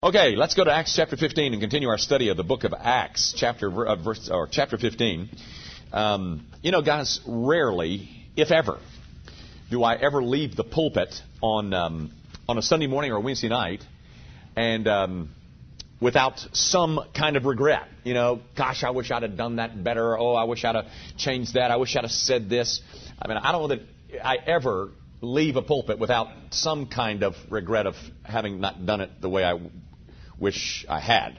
Okay, let's go to Acts chapter 15 and continue our study of the book of Acts, chapter uh, verse or chapter 15. Um, you know, guys, rarely, if ever, do I ever leave the pulpit on um, on a Sunday morning or a Wednesday night and um, without some kind of regret. You know, gosh, I wish I'd have done that better. Oh, I wish I'd have changed that. I wish I'd have said this. I mean, I don't know that I ever leave a pulpit without some kind of regret of having not done it the way I wish I had.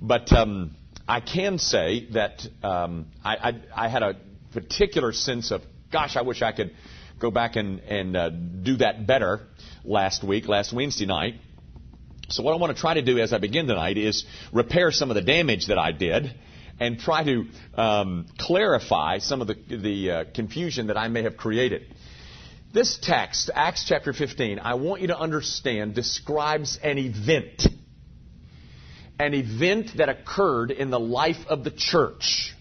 But um, I can say that um, I, I, I, had a particular sense of, gosh, I wish I could go back and, and uh, do that better last week, last Wednesday night. So what I want to try to do as I begin tonight is repair some of the damage that I did and try to um, clarify some of the, the uh, confusion that I may have created. This text, Acts chapter 15, I want you to understand, describes an event an event that occurred in the life of the church.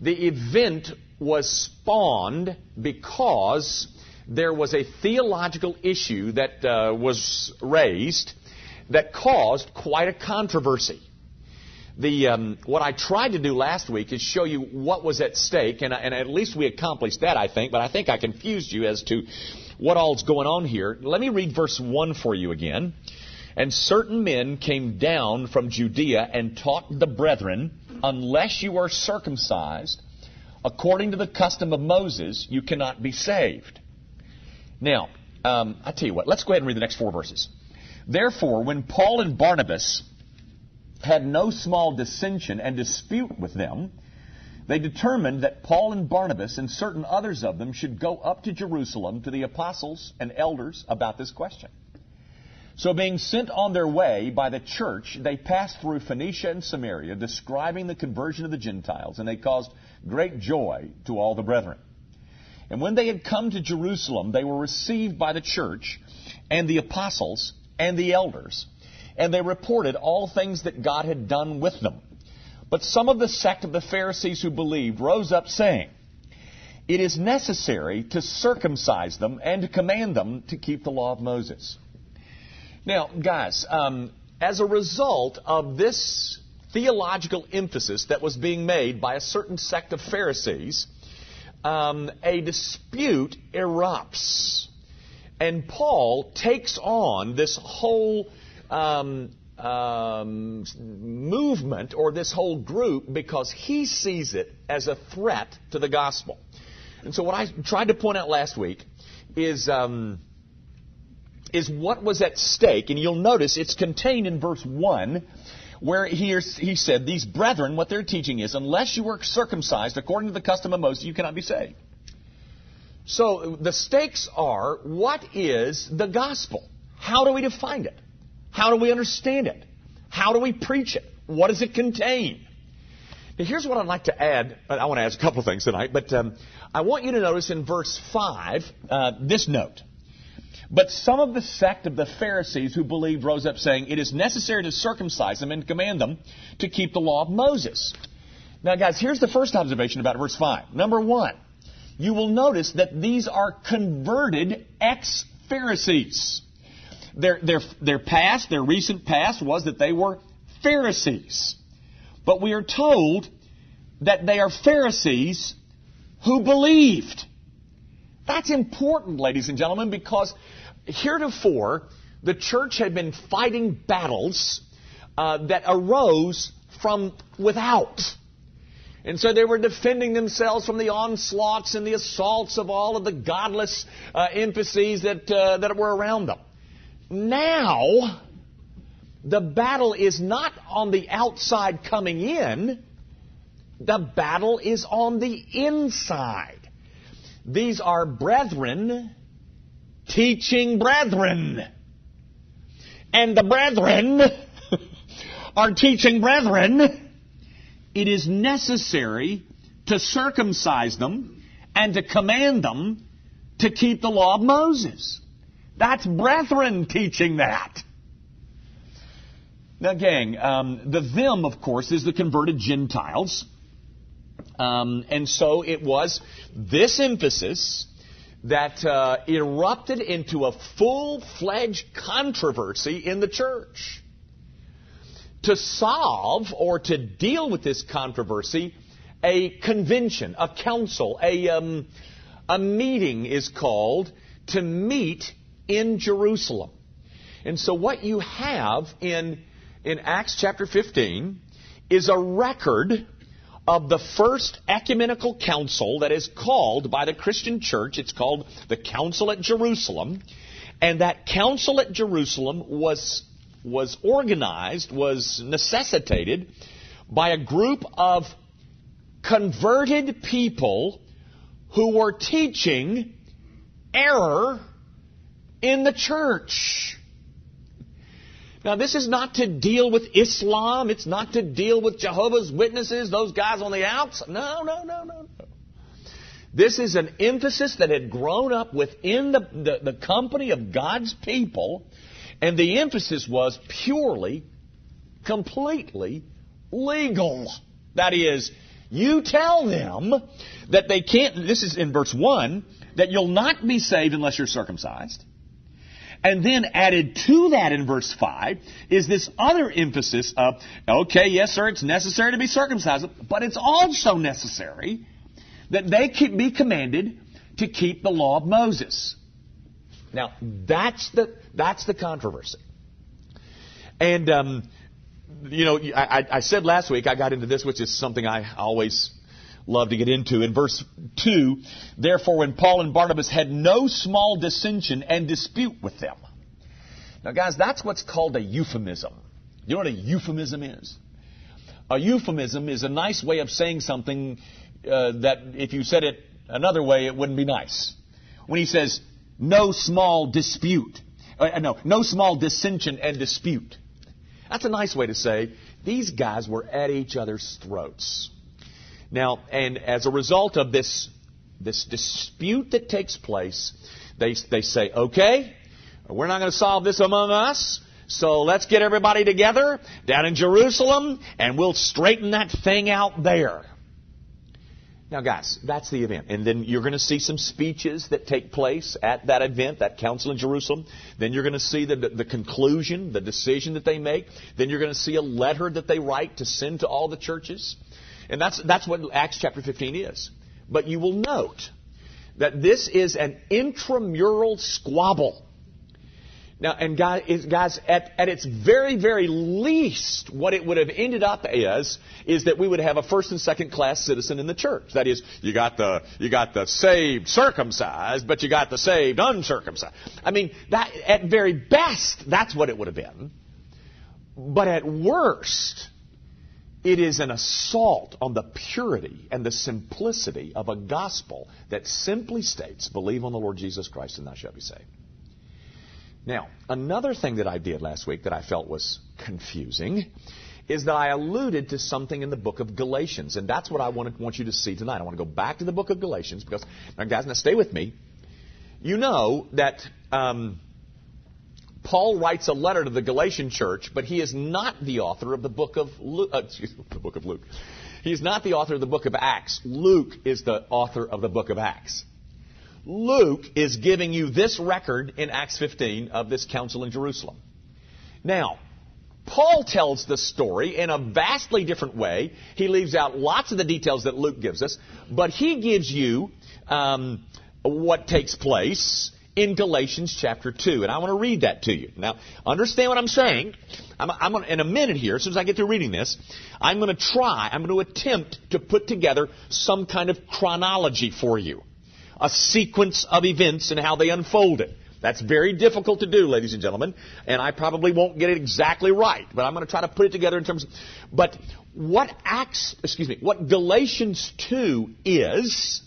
The event was spawned because there was a theological issue that uh, was raised that caused quite a controversy. The, um, what I tried to do last week is show you what was at stake, and, and at least we accomplished that, I think, but I think I confused you as to what all's going on here. Let me read verse 1 for you again. And certain men came down from Judea and taught the brethren, unless you are circumcised, according to the custom of Moses, you cannot be saved. Now, um, I tell you what, let's go ahead and read the next four verses. Therefore, when Paul and Barnabas had no small dissension and dispute with them, they determined that Paul and Barnabas and certain others of them should go up to Jerusalem to the apostles and elders about this question. So, being sent on their way by the church, they passed through Phoenicia and Samaria, describing the conversion of the Gentiles, and they caused great joy to all the brethren. And when they had come to Jerusalem, they were received by the church and the apostles and the elders, and they reported all things that God had done with them. But some of the sect of the Pharisees who believed rose up, saying, It is necessary to circumcise them and to command them to keep the law of Moses. Now, guys, um, as a result of this theological emphasis that was being made by a certain sect of Pharisees, um, a dispute erupts. And Paul takes on this whole um, um, movement or this whole group because he sees it as a threat to the gospel. And so, what I tried to point out last week is um, is what was at stake. And you'll notice it's contained in verse 1 where he, he said, These brethren, what they're teaching is, unless you were circumcised according to the custom of Moses, you cannot be saved. So the stakes are what is the gospel? How do we define it? How do we understand it? How do we preach it? What does it contain? Now, here's what I'd like to add. I want to add a couple of things tonight, but um, I want you to notice in verse 5 uh, this note. But some of the sect of the Pharisees who believed rose up saying, It is necessary to circumcise them and command them to keep the law of Moses. Now, guys, here's the first observation about verse 5. Number one, you will notice that these are converted ex Pharisees. Their, their, their past, their recent past was that they were Pharisees. But we are told that they are Pharisees who believed. That's important, ladies and gentlemen, because heretofore the church had been fighting battles uh, that arose from without. And so they were defending themselves from the onslaughts and the assaults of all of the godless uh, emphases that, uh, that were around them. Now, the battle is not on the outside coming in, the battle is on the inside. These are brethren teaching brethren. And the brethren are teaching brethren. It is necessary to circumcise them and to command them to keep the law of Moses. That's brethren teaching that. Now, gang, um, the them, of course, is the converted Gentiles. Um, and so it was this emphasis that uh, erupted into a full fledged controversy in the church. to solve or to deal with this controversy, a convention, a council, a, um, a meeting is called to meet in Jerusalem. And so what you have in, in Acts chapter 15 is a record of the first ecumenical council that is called by the Christian church. It's called the Council at Jerusalem. And that council at Jerusalem was, was organized, was necessitated by a group of converted people who were teaching error in the church. Now, this is not to deal with Islam. It's not to deal with Jehovah's Witnesses, those guys on the outside. No, no, no, no, no. This is an emphasis that had grown up within the, the, the company of God's people, and the emphasis was purely, completely legal. That is, you tell them that they can't, this is in verse 1, that you'll not be saved unless you're circumcised. And then added to that in verse 5 is this other emphasis of, okay, yes, sir, it's necessary to be circumcised, but it's also necessary that they be commanded to keep the law of Moses. Now, that's the, that's the controversy. And, um, you know, I, I said last week I got into this, which is something I always love to get into. In verse 2, therefore, when Paul and Barnabas had no small dissension and dispute with them. Now, guys, that's what's called a euphemism. You know what a euphemism is? A euphemism is a nice way of saying something uh, that if you said it another way, it wouldn't be nice. When he says, no small dispute, uh, no, no small dissension and dispute. That's a nice way to say these guys were at each other's throats. Now, and as a result of this, this dispute that takes place, they, they say, okay, we're not going to solve this among us, so let's get everybody together down in Jerusalem and we'll straighten that thing out there. Now, guys, that's the event. And then you're going to see some speeches that take place at that event, that council in Jerusalem. Then you're going to see the, the conclusion, the decision that they make. Then you're going to see a letter that they write to send to all the churches. And that's, that's what Acts chapter 15 is. But you will note that this is an intramural squabble. Now, and guys, guys at, at its very, very least, what it would have ended up as is that we would have a first and second class citizen in the church. That is, you got the, you got the saved circumcised, but you got the saved uncircumcised. I mean, that, at very best, that's what it would have been. But at worst, it is an assault on the purity and the simplicity of a gospel that simply states, believe on the Lord Jesus Christ and thou shalt be saved. Now, another thing that I did last week that I felt was confusing is that I alluded to something in the book of Galatians, and that's what I want, to, want you to see tonight. I want to go back to the book of Galatians because, now guys, now stay with me. You know that um, Paul writes a letter to the Galatian church, but he is not the author of the book of Luke. Uh, excuse me, the book of Luke. He's not the author of the book of Acts. Luke is the author of the book of Acts. Luke is giving you this record in Acts 15 of this council in Jerusalem. Now, Paul tells the story in a vastly different way. He leaves out lots of the details that Luke gives us, but he gives you um, what takes place in Galatians chapter 2. And I want to read that to you. Now, understand what I'm saying. I'm, I'm gonna, in a minute here, as soon as I get through reading this, I'm going to try, I'm going to attempt to put together some kind of chronology for you. A sequence of events and how they unfolded. That's very difficult to do, ladies and gentlemen, and I probably won't get it exactly right, but I'm going to try to put it together in terms of, but what Acts, excuse me, what Galatians 2 is,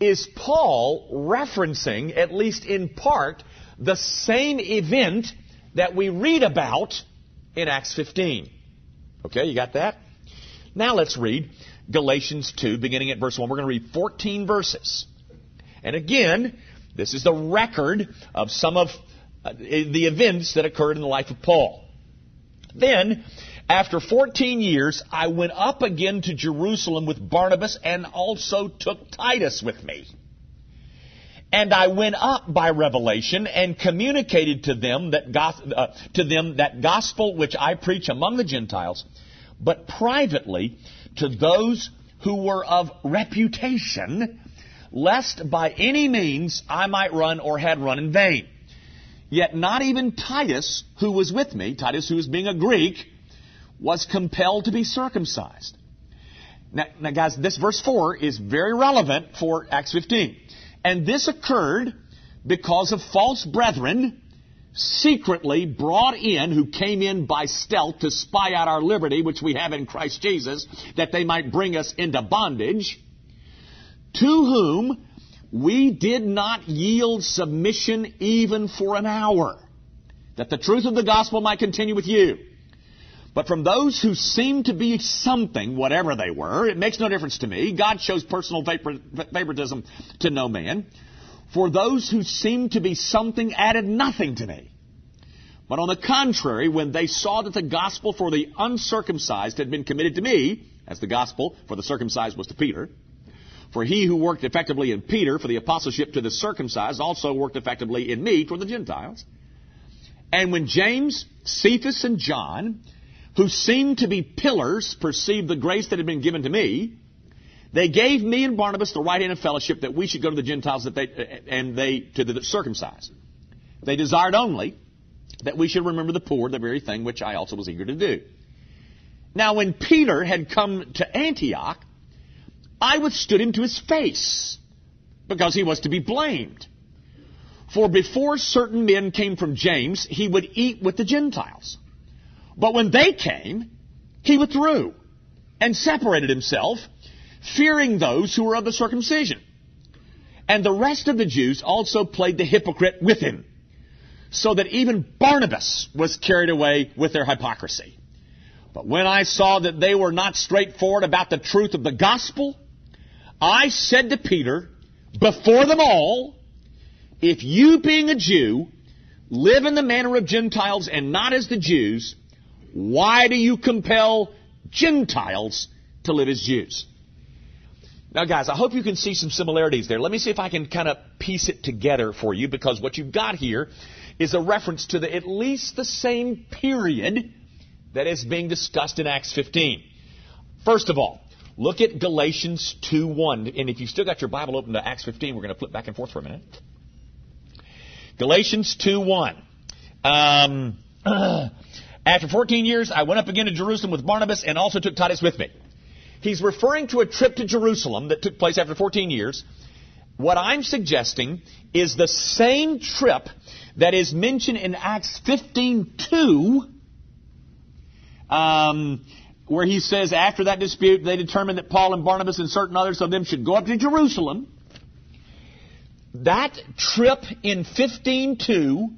is Paul referencing, at least in part, the same event that we read about in Acts 15. Okay, you got that? Now let's read Galatians 2, beginning at verse 1. We're going to read 14 verses. And again, this is the record of some of uh, the events that occurred in the life of Paul. Then, after 14 years, I went up again to Jerusalem with Barnabas and also took Titus with me. And I went up by revelation and communicated to them that uh, to them that gospel which I preach among the Gentiles, but privately to those who were of reputation, lest by any means I might run or had run in vain. Yet not even Titus, who was with me, Titus who was being a Greek, was compelled to be circumcised. Now, now, guys, this verse 4 is very relevant for Acts 15. And this occurred because of false brethren secretly brought in, who came in by stealth to spy out our liberty, which we have in Christ Jesus, that they might bring us into bondage, to whom we did not yield submission even for an hour, that the truth of the gospel might continue with you. But from those who seemed to be something, whatever they were, it makes no difference to me. God shows personal favoritism to no man. For those who seemed to be something added nothing to me. But on the contrary, when they saw that the gospel for the uncircumcised had been committed to me, as the gospel for the circumcised was to Peter, for he who worked effectively in Peter for the apostleship to the circumcised also worked effectively in me toward the Gentiles. And when James, Cephas, and John, who seemed to be pillars, perceived the grace that had been given to me, they gave me and Barnabas the right hand of fellowship that we should go to the Gentiles that they, and they to the circumcised. They desired only that we should remember the poor, the very thing which I also was eager to do. Now, when Peter had come to Antioch, I withstood him to his face because he was to be blamed. For before certain men came from James, he would eat with the Gentiles. But when they came, he withdrew and separated himself, fearing those who were of the circumcision. And the rest of the Jews also played the hypocrite with him, so that even Barnabas was carried away with their hypocrisy. But when I saw that they were not straightforward about the truth of the gospel, I said to Peter, before them all, if you being a Jew live in the manner of Gentiles and not as the Jews, why do you compel Gentiles to live as Jews? Now, guys, I hope you can see some similarities there. Let me see if I can kind of piece it together for you because what you've got here is a reference to the, at least the same period that is being discussed in Acts 15. First of all, look at Galatians 2.1. And if you've still got your Bible open to Acts 15, we're going to flip back and forth for a minute. Galatians 2.1. Um, After 14 years, I went up again to Jerusalem with Barnabas and also took Titus with me. He's referring to a trip to Jerusalem that took place after 14 years. What I'm suggesting is the same trip that is mentioned in Acts 15:2, um, where he says after that dispute they determined that Paul and Barnabas and certain others of them should go up to Jerusalem. That trip in 15:2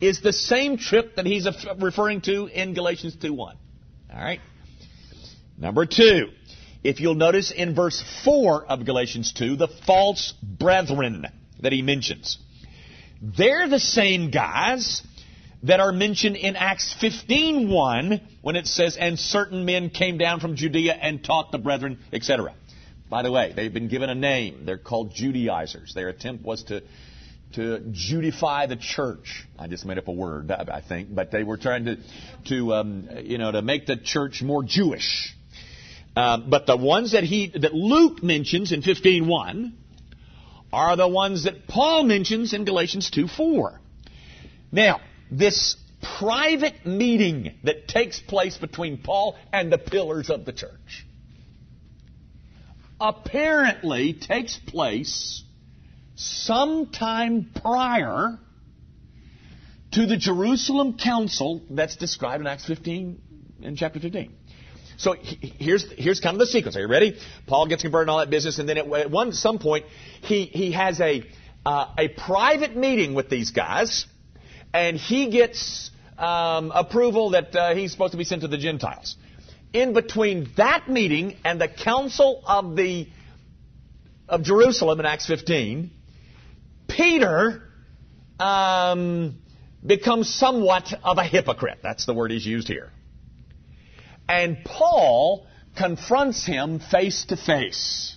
is the same trip that he's referring to in Galatians 2.1. All right? Number two, if you'll notice in verse 4 of Galatians 2, the false brethren that he mentions. They're the same guys that are mentioned in Acts 15.1 when it says, and certain men came down from Judea and taught the brethren, etc. By the way, they've been given a name. They're called Judaizers. Their attempt was to to Judify the church. I just made up a word, I think, but they were trying to, to um, you know, to make the church more Jewish. Uh, but the ones that he that Luke mentions in 15:1 are the ones that Paul mentions in Galatians 2:4. Now, this private meeting that takes place between Paul and the pillars of the church apparently takes place sometime prior to the Jerusalem council that's described in Acts 15 in chapter 15. So here's here's kind of the sequence. Are you ready? Paul gets converted and all that business, and then at one some point he he has a uh, a private meeting with these guys, and he gets um, approval that uh, he's supposed to be sent to the Gentiles. In between that meeting and the council of the of Jerusalem in Acts 15, Peter um, becomes somewhat of a hypocrite. That's the word he's used here. And Paul confronts him face to face.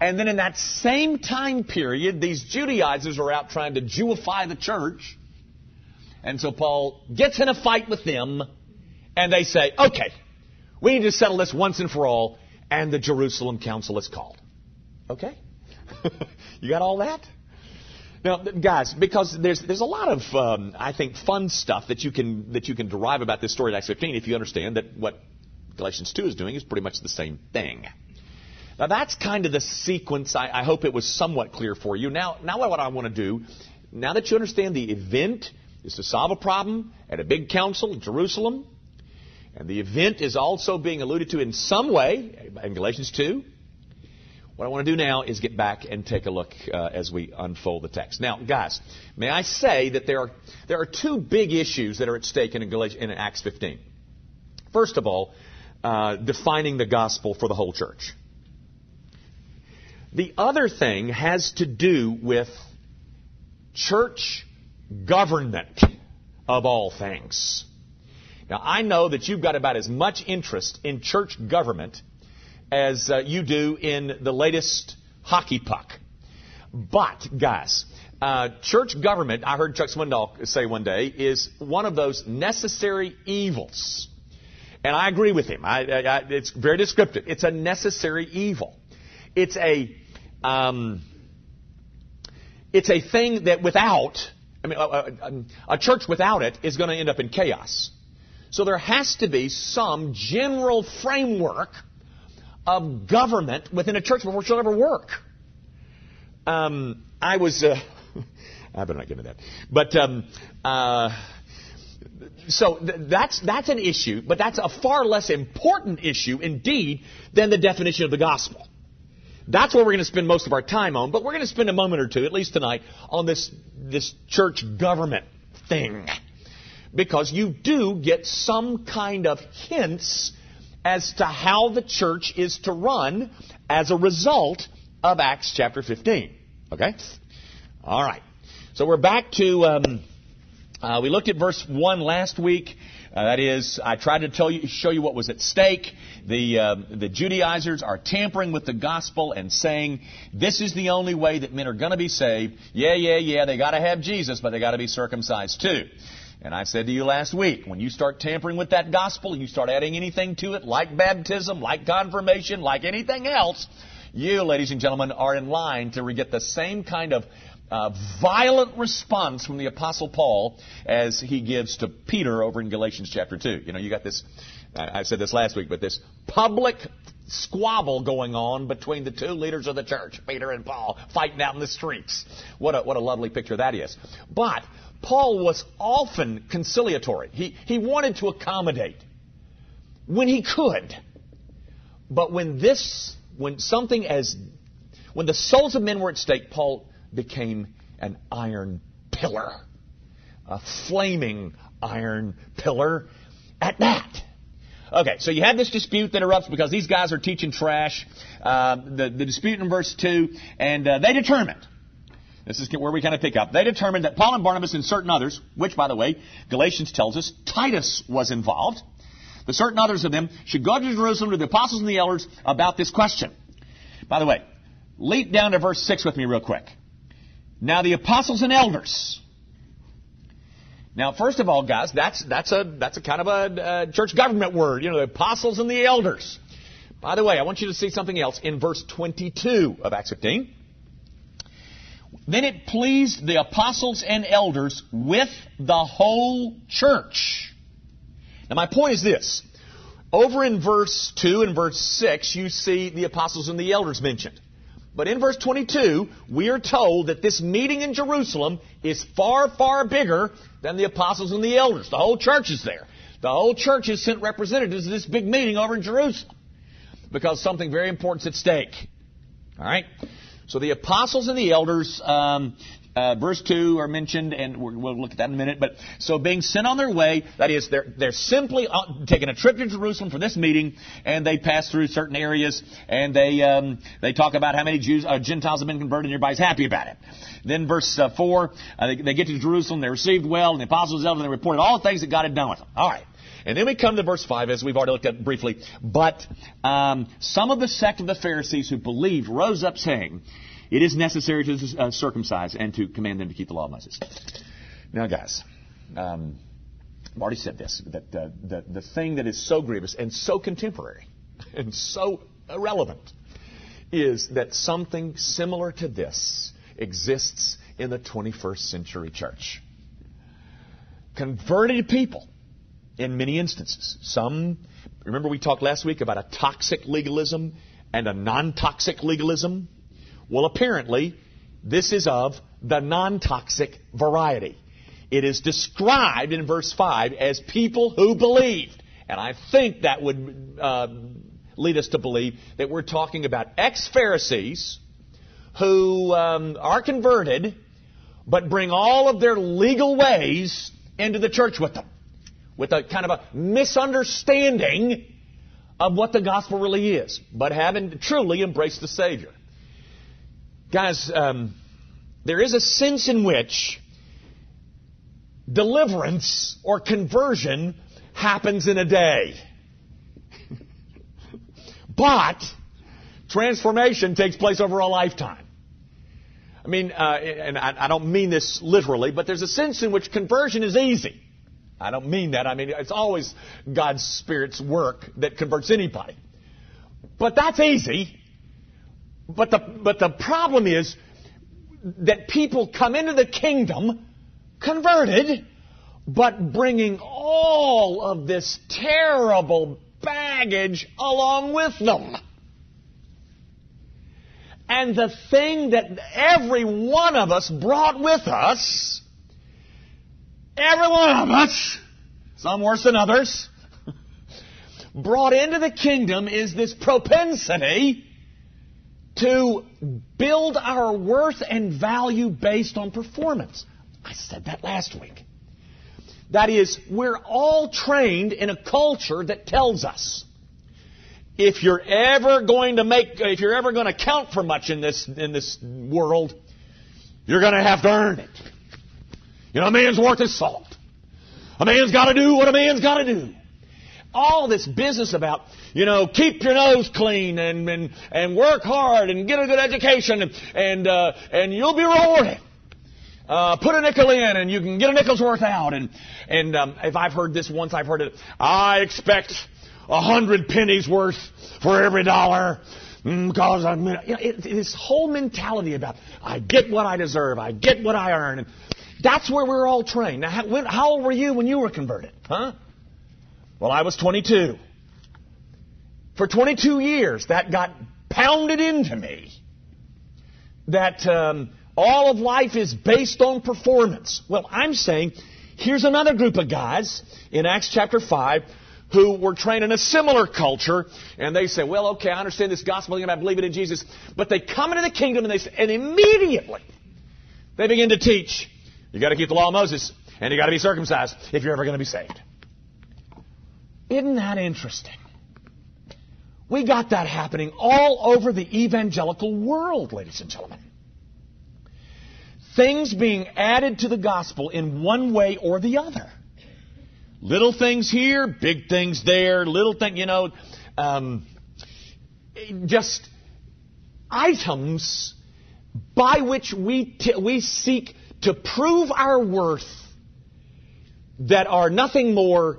And then in that same time period, these Judaizers are out trying to Jewify the church. And so Paul gets in a fight with them, and they say, okay, we need to settle this once and for all, and the Jerusalem Council is called. Okay? you got all that? Now, guys, because there's there's a lot of um, I think fun stuff that you can that you can derive about this story in Acts 15 if you understand that what Galatians 2 is doing is pretty much the same thing. Now that's kind of the sequence. I, I hope it was somewhat clear for you. Now, now what I want to do, now that you understand the event is to solve a problem at a big council in Jerusalem, and the event is also being alluded to in some way in Galatians 2. What I want to do now is get back and take a look uh, as we unfold the text. Now, guys, may I say that there are there are two big issues that are at stake in, in Acts 15. First of all, uh, defining the gospel for the whole church. The other thing has to do with church government of all things. Now, I know that you've got about as much interest in church government as uh, you do in the latest hockey puck. But, guys, uh, church government, I heard Chuck Swindoll say one day, is one of those necessary evils. And I agree with him. I, I, it's very descriptive. It's a necessary evil. It's a, um, it's a thing that without, I mean, a, a church without it is going to end up in chaos. So there has to be some general framework of government within a church before she'll ever work. Um, I was, uh, I better not get into that. But, um, uh, so th- that's, that's an issue, but that's a far less important issue indeed than the definition of the gospel. That's what we're going to spend most of our time on, but we're going to spend a moment or two, at least tonight, on this, this church government thing. Because you do get some kind of hints as to how the church is to run as a result of Acts chapter 15. Okay? All right. So we're back to, um, uh, we looked at verse 1 last week. Uh, that is, I tried to tell you, show you what was at stake. The, uh, the Judaizers are tampering with the gospel and saying, this is the only way that men are going to be saved. Yeah, yeah, yeah, they got to have Jesus, but they got to be circumcised too. And I said to you last week, when you start tampering with that gospel, you start adding anything to it, like baptism, like confirmation, like anything else, you, ladies and gentlemen, are in line to get the same kind of uh, violent response from the Apostle Paul as he gives to Peter over in Galatians chapter 2. You know, you got this, I said this last week, but this public squabble going on between the two leaders of the church, Peter and Paul, fighting out in the streets. What a, what a lovely picture that is. But Paul was often conciliatory. He, he wanted to accommodate when he could. But when this, when something as, when the souls of men were at stake, Paul became an iron pillar. A flaming iron pillar at that. Okay, so you have this dispute that erupts because these guys are teaching trash. Uh, the, the dispute in verse 2, and uh, they determined this is where we kind of pick up. They determined that Paul and Barnabas and certain others, which, by the way, Galatians tells us Titus was involved, the certain others of them should go to Jerusalem to the apostles and the elders about this question. By the way, leap down to verse 6 with me real quick. Now the apostles and elders. Now, first of all, guys, that's, that's a, that's a kind of a uh, church government word. You know, the apostles and the elders. By the way, I want you to see something else in verse 22 of Acts 15. Then it pleased the apostles and elders with the whole church. Now, my point is this. Over in verse 2 and verse 6, you see the apostles and the elders mentioned. But in verse 22, we are told that this meeting in Jerusalem is far, far bigger than the apostles and the elders. The whole church is there. The whole church has sent representatives to this big meeting over in Jerusalem because something very important is at stake. All right? So the apostles and the elders um, uh, verse 2 are mentioned, and we'll look at that in a minute. But so being sent on their way, that is, they're, they're simply uh, taking a trip to Jerusalem for this meeting, and they pass through certain areas, and they um, they talk about how many Jews, uh, Gentiles have been converted, and everybody's happy about it. Then verse uh, 4, uh, they, they, get to Jerusalem, they're received well, and the apostles and they reported all the things that God had done with them. All right. And then we come to verse 5, as we've already looked at briefly. But um, some of the sect of the Pharisees who believed rose up saying, It is necessary to uh, circumcise and to command them to keep the law of Moses. Now, guys, um, I've already said this, that uh, the, the thing that is so grievous and so contemporary and so irrelevant is that something similar to this exists in the 21st century church. Converted people in many instances. Some, remember we talked last week about a toxic legalism and a non-toxic legalism? Well, apparently, this is of the non-toxic variety. It is described in verse 5 as people who believed. And I think that would uh, lead us to believe that we're talking about ex-Pharisees who um, are converted, but bring all of their legal ways into the church with them with a kind of a misunderstanding of what the gospel really is, but haven't truly embraced the Savior. Guys, um, there is a sense in which deliverance or conversion happens in a day. but transformation takes place over a lifetime. I mean, uh, and I, I don't mean this literally, but there's a sense in which conversion is easy. I don't mean that. I mean, it's always God's Spirit's work that converts anybody. But that's easy. But the, but the problem is that people come into the kingdom converted, but bringing all of this terrible baggage along with them. And the thing that every one of us brought with us Every one of us, some worse than others, brought into the kingdom is this propensity to build our worth and value based on performance. I said that last week. That is, we're all trained in a culture that tells us if you're ever going to make, if you're ever going to count for much in this, in this world, you're going to have to earn it. You know, a man's worth his salt. A man's got to do what a man's got to do. All this business about, you know, keep your nose clean and and, and work hard and get a good education and and, uh, and you'll be rewarded. Uh, put a nickel in and you can get a nickel's worth out. And and um, if I've heard this once, I've heard it. I expect a hundred pennies worth for every dollar because mm, I'm. You know, it, this whole mentality about I get what I deserve, I get what I earn. And that's where we're all trained. Now, how, how old were you when you were converted? Huh? Well, I was 22. For 22 years, that got pounded into me that um, all of life is based on performance. Well, I'm saying here's another group of guys in Acts chapter 5 who were trained in a similar culture, and they say, well, okay, I understand this gospel thing, I believe it in Jesus, but they come into the kingdom and they and immediately they begin to teach you got to keep the law of Moses, and you got to be circumcised if you're ever going to be saved. Isn't that interesting? We got that happening all over the evangelical world, ladies and gentlemen. Things being added to the gospel in one way or the other. Little things here, big things there, little thing, you know, um, just items by which we, t- we seek to prove our worth that are nothing more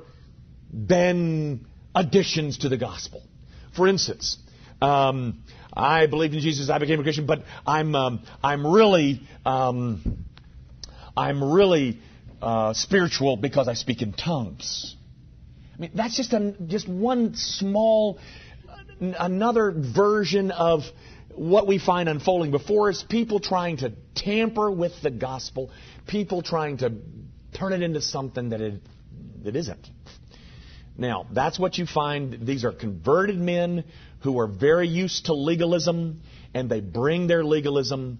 than additions to the gospel. For instance, um, I believed in Jesus, I became a Christian, but I'm um, I'm really um, I'm really uh, spiritual because I speak in tongues. I mean, that's just a, just one small another version of what we find unfolding before us people trying to tamper with the gospel, people trying to turn it into something that it, that isn't. Now, that's what you find. These are converted men who are very used to legalism, and they bring their legalism,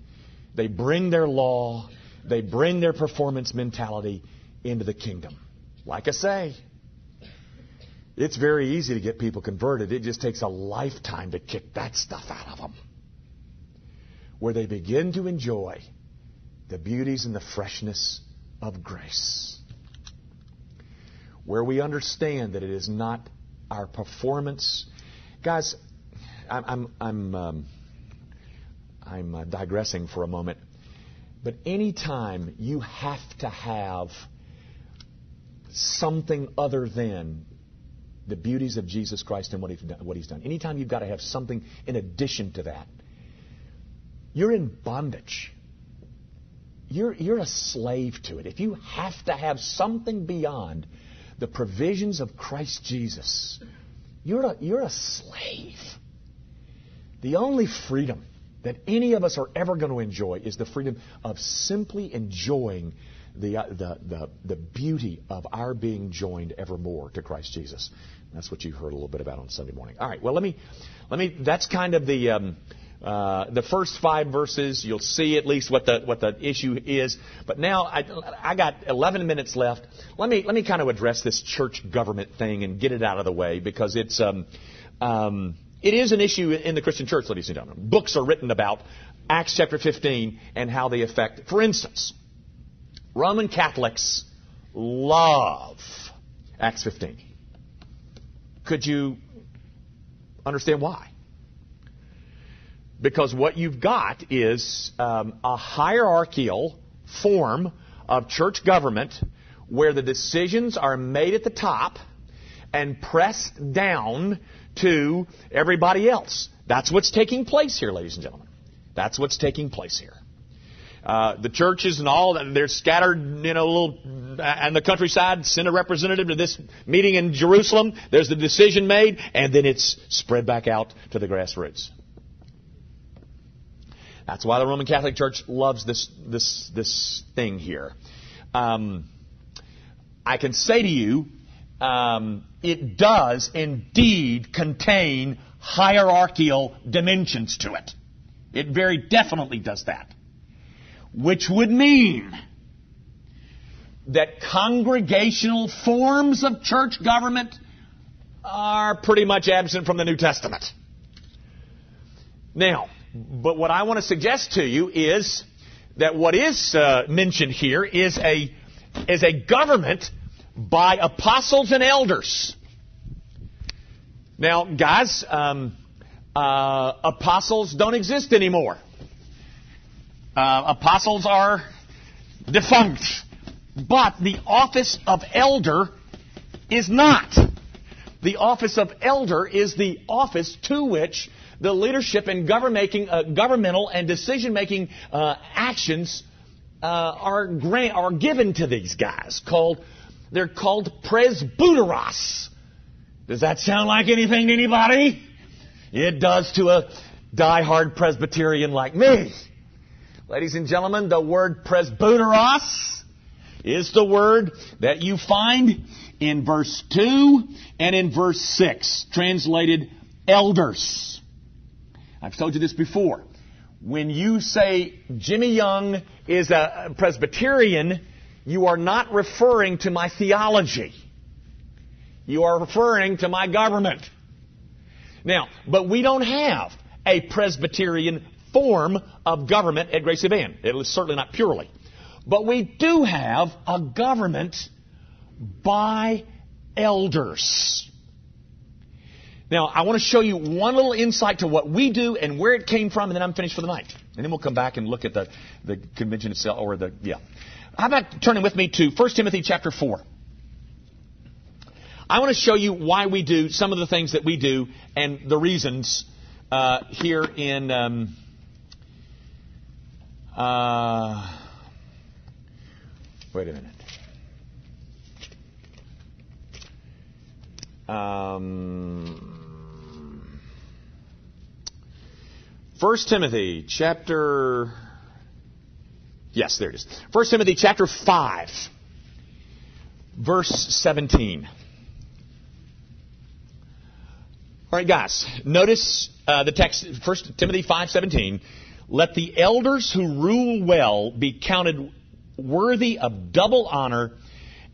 they bring their law, they bring their performance mentality into the kingdom. Like I say, it's very easy to get people converted. It just takes a lifetime to kick that stuff out of them. Where they begin to enjoy the beauties and the freshness of grace. Where we understand that it is not our performance. Guys, I'm, I'm, I'm, um, I'm uh, digressing for a moment. But anytime you have to have something other than the beauties of Jesus Christ and what he's, done, what he's done, anytime you've got to have something in addition to that, you're in bondage. You're, you're a slave to it. If you have to have something beyond the provisions of Christ Jesus, you're a, you're a slave. The only freedom that any of us are ever going to enjoy is the freedom of simply enjoying the, uh, the, the, the beauty of our being joined evermore to Christ Jesus. That's what you heard a little bit about on Sunday morning. All right, well, let me, let me, that's kind of the, um, uh, the first five verses. You'll see at least what the, what the issue is. But now I, I got 11 minutes left. Let me, let me kind of address this church government thing and get it out of the way because it's, um, um, it is an issue in the Christian church, ladies and gentlemen. Books are written about Acts chapter 15 and how they affect. For instance, Roman Catholics love Acts 15. Could you understand why? Because what you've got is um, a hierarchical form of church government where the decisions are made at the top and pressed down to everybody else. That's what's taking place here, ladies and gentlemen. That's what's taking place here. Uh, the churches and all they're scattered, you know, little and the countryside. Send a representative to this meeting in Jerusalem. There's the decision made, and then it's spread back out to the grassroots. That's why the Roman Catholic Church loves this this this thing here. Um, I can say to you um, it does indeed contain hierarchical dimensions to it. It very definitely does that. Which would mean that congregational forms of church government are pretty much absent from the New Testament. Now, but what I want to suggest to you is that what is uh, mentioned here is a is a government by apostles and elders. Now, guys, um, uh, apostles don't exist anymore. Uh, apostles are defunct. But the office of elder is not. The office of elder is the office to which the leadership and uh, governmental and decision-making uh, actions uh, are, grant, are given to these guys called they're called presbyteros. Does that sound like anything to anybody? It does to a die-hard Presbyterian like me. Ladies and gentlemen, the word presbyteros is the word that you find in verse 2 and in verse 6, translated elders. I've told you this before. When you say Jimmy Young is a Presbyterian, you are not referring to my theology. You are referring to my government. Now, but we don't have a Presbyterian form of government at Gracie Van. It was certainly not purely. But we do have a government by elders. Now, I want to show you one little insight to what we do and where it came from, and then I'm finished for the night. And then we'll come back and look at the, the convention itself, or the, yeah. How about turning with me to 1 Timothy chapter 4? I want to show you why we do some of the things that we do and the reasons uh, here in. Um, uh, wait a minute. Um, 1 Timothy chapter Yes, there it is. 1 Timothy chapter 5, verse 17. All right, guys, notice uh, the text, 1 Timothy 5:17. Let the elders who rule well be counted worthy of double honor,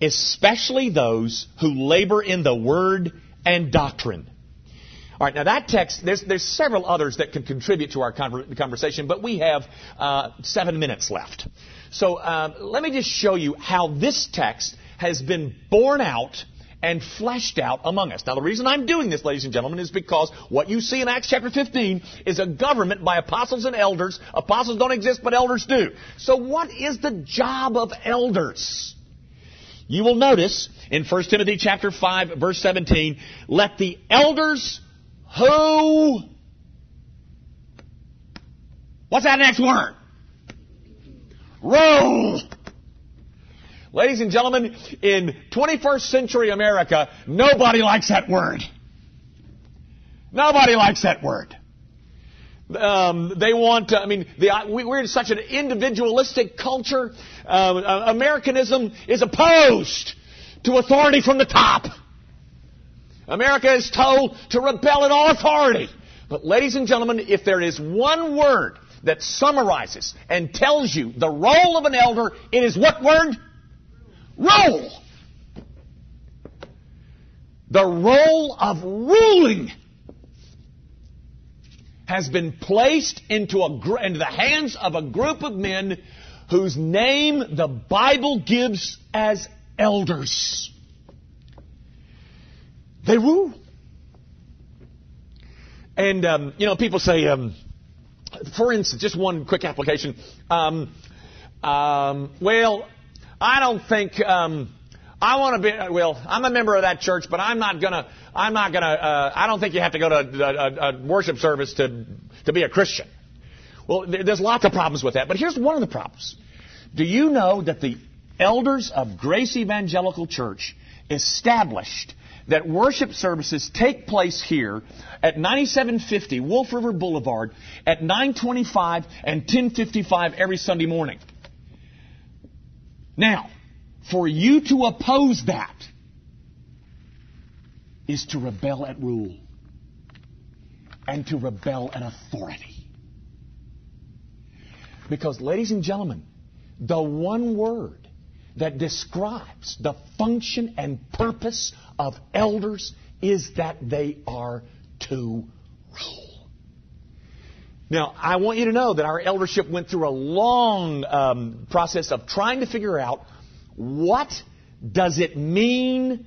especially those who labor in the word and doctrine. All right, now that text, there's, there's several others that can contribute to our conversation, but we have uh, seven minutes left. So uh, let me just show you how this text has been borne out and fleshed out among us. Now, the reason I'm doing this, ladies and gentlemen, is because what you see in Acts chapter 15 is a government by apostles and elders. Apostles don't exist, but elders do. So, what is the job of elders? You will notice in 1 Timothy chapter 5, verse 17, let the elders who. What's that next word? Rule Ladies and gentlemen, in 21st century America, nobody likes that word. Nobody likes that word. Um, they want, uh, I mean, the, we're in such an individualistic culture. Uh, Americanism is opposed to authority from the top. America is told to rebel at all authority. But ladies and gentlemen, if there is one word that summarizes and tells you the role of an elder, it is what word? role. The role of ruling has been placed into, a, into the hands of a group of men whose name the Bible gives as elders. They rule. And, um, you know, people say, um, for instance, just one quick application. Um, um well, I don't think um, I want to be. Well, I'm a member of that church, but I'm not gonna. I'm not gonna. Uh, I don't think you have to go to a, a, a worship service to to be a Christian. Well, there's lots of problems with that, but here's one of the problems. Do you know that the elders of Grace Evangelical Church established that worship services take place here at 9750 Wolf River Boulevard at 925 and 1055 every Sunday morning? Now, for you to oppose that is to rebel at rule and to rebel at authority. Because, ladies and gentlemen, the one word that describes the function and purpose of elders is that they are to rule. Now, I want you to know that our eldership went through a long um, process of trying to figure out what does it mean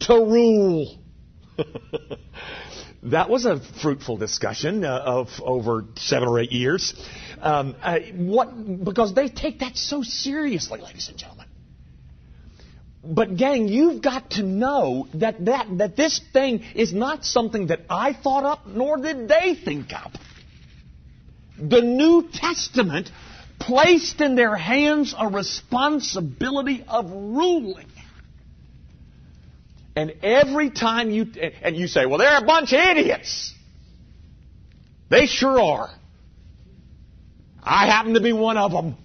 to rule. that was a fruitful discussion uh, of over seven or eight years. Um, uh, what because they take that so seriously, ladies and gentlemen. But gang, you've got to know that, that, that this thing is not something that I thought up, nor did they think up the New Testament placed in their hands a responsibility of ruling. And every time you, and you say, well, they're a bunch of idiots. They sure are. I happen to be one of them.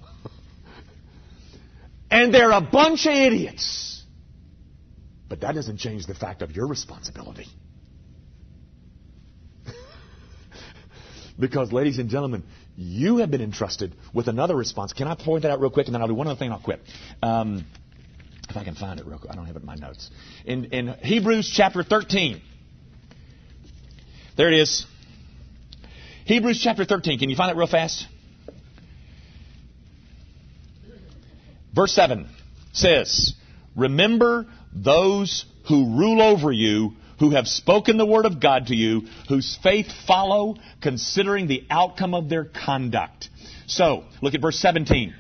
and they're a bunch of idiots. But that doesn't change the fact of your responsibility. Because, ladies and gentlemen, you have been entrusted with another response. Can I point that out real quick, and then I'll do one other thing I'll quit. Um, if I can find it real quick. I don't have it in my notes. In, in Hebrews chapter 13. There it is. Hebrews chapter 13. Can you find it real fast? Verse 7 says, Remember those who rule over you who have spoken the word of God to you, whose faith follow, considering the outcome of their conduct. So, look at verse 17.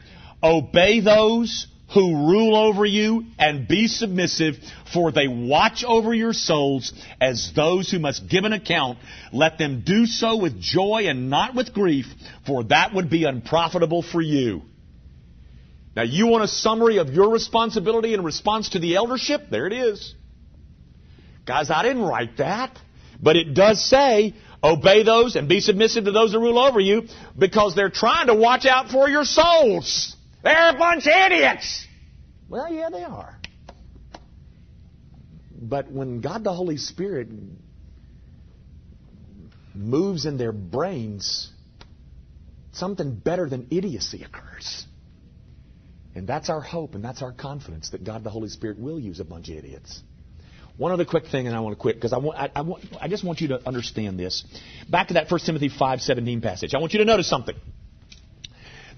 Obey those who rule over you and be submissive, for they watch over your souls as those who must give an account. Let them do so with joy and not with grief, for that would be unprofitable for you. Now, you want a summary of your responsibility in response to the eldership? There it is. Guys, I didn't write that. But it does say, obey those and be submissive to those that rule over you because they're trying to watch out for your souls. They're a bunch of idiots. Well, yeah, they are. But when God the Holy Spirit moves in their brains, something better than idiocy occurs. And that's our hope and that's our confidence that God the Holy Spirit will use a bunch of idiots. One other quick thing, and I want to quit because I, want, I, I, want, I just want you to understand this. Back to that 1 Timothy 5:17 passage. I want you to notice something.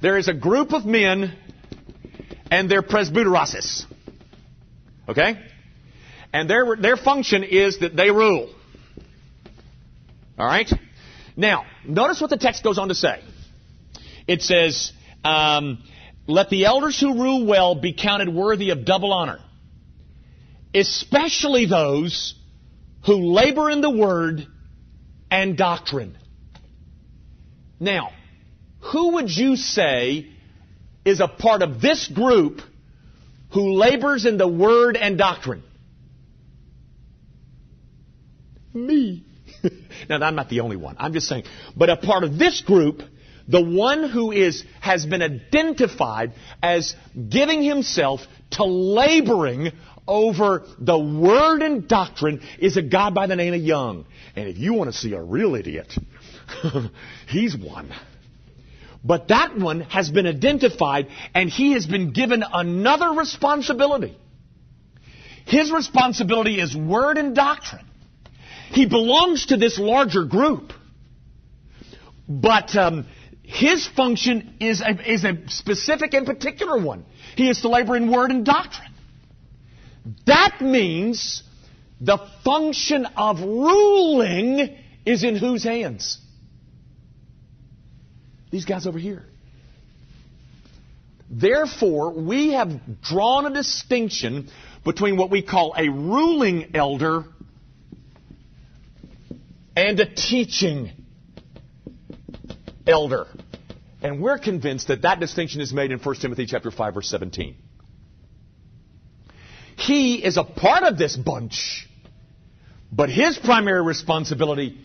There is a group of men, and they're presbyteros. Okay, and their their function is that they rule. All right. Now, notice what the text goes on to say. It says, um, "Let the elders who rule well be counted worthy of double honor." especially those who labor in the word and doctrine. Now, who would you say is a part of this group who labors in the word and doctrine? Me. now, I'm not the only one. I'm just saying. But a part of this group, the one who is, has been identified as giving himself to laboring over the word and doctrine is a guy by the name of Young. And if you want to see a real idiot, he's one. But that one has been identified and he has been given another responsibility. His responsibility is word and doctrine. He belongs to this larger group. But um, his function is a, is a specific and particular one. He is to labor in word and doctrine. That means the function of ruling is in whose hands? These guys over here. Therefore, we have drawn a distinction between what we call a ruling elder and a teaching elder. And we're convinced that that distinction is made in 1 Timothy chapter 5 verse 17. He is a part of this bunch, but his primary responsibility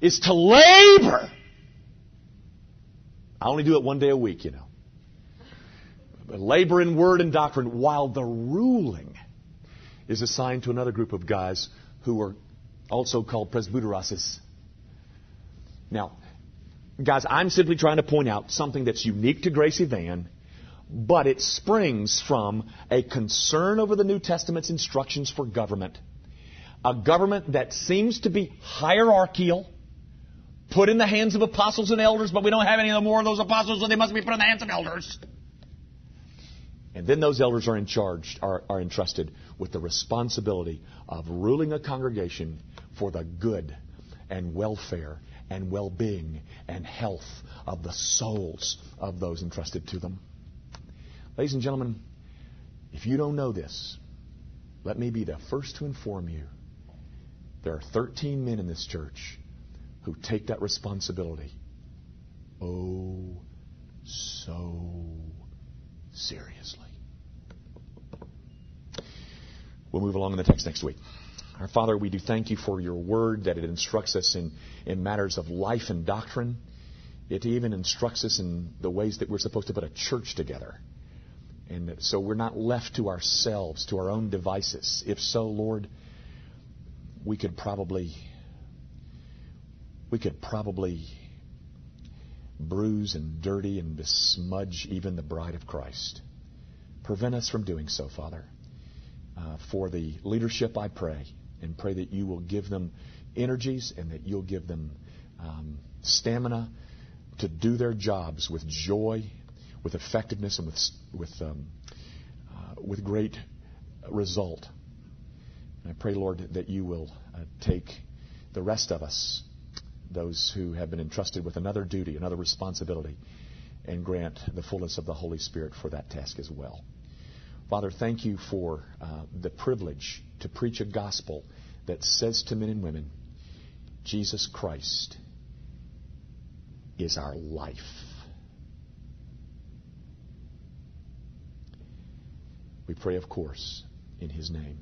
is to labor. I only do it one day a week, you know. But labor in word and doctrine, while the ruling is assigned to another group of guys who are also called presbyteros. Now, guys, I'm simply trying to point out something that's unique to Grace Evan but it springs from a concern over the New Testament's instructions for government. A government that seems to be hierarchical, put in the hands of apostles and elders, but we don't have any more of those apostles, so they must be put in the hands of elders. And then those elders are in charge, are, are entrusted with the responsibility of ruling a congregation for the good and welfare and well being and health of the souls of those entrusted to them. Ladies and gentlemen, if you don't know this, let me be the first to inform you. There are 13 men in this church who take that responsibility oh so seriously. We'll move along in the text next week. Our Father, we do thank you for your word that it instructs us in, in matters of life and doctrine. It even instructs us in the ways that we're supposed to put a church together. And so we're not left to ourselves, to our own devices. If so, Lord, we could probably we could probably bruise and dirty and besmudge even the bride of Christ. Prevent us from doing so, Father. Uh, for the leadership, I pray, and pray that you will give them energies and that you'll give them um, stamina to do their jobs with joy with effectiveness and with, with, um, uh, with great result. And I pray, Lord, that you will uh, take the rest of us, those who have been entrusted with another duty, another responsibility, and grant the fullness of the Holy Spirit for that task as well. Father, thank you for uh, the privilege to preach a gospel that says to men and women, Jesus Christ is our life. We pray, of course, in His name.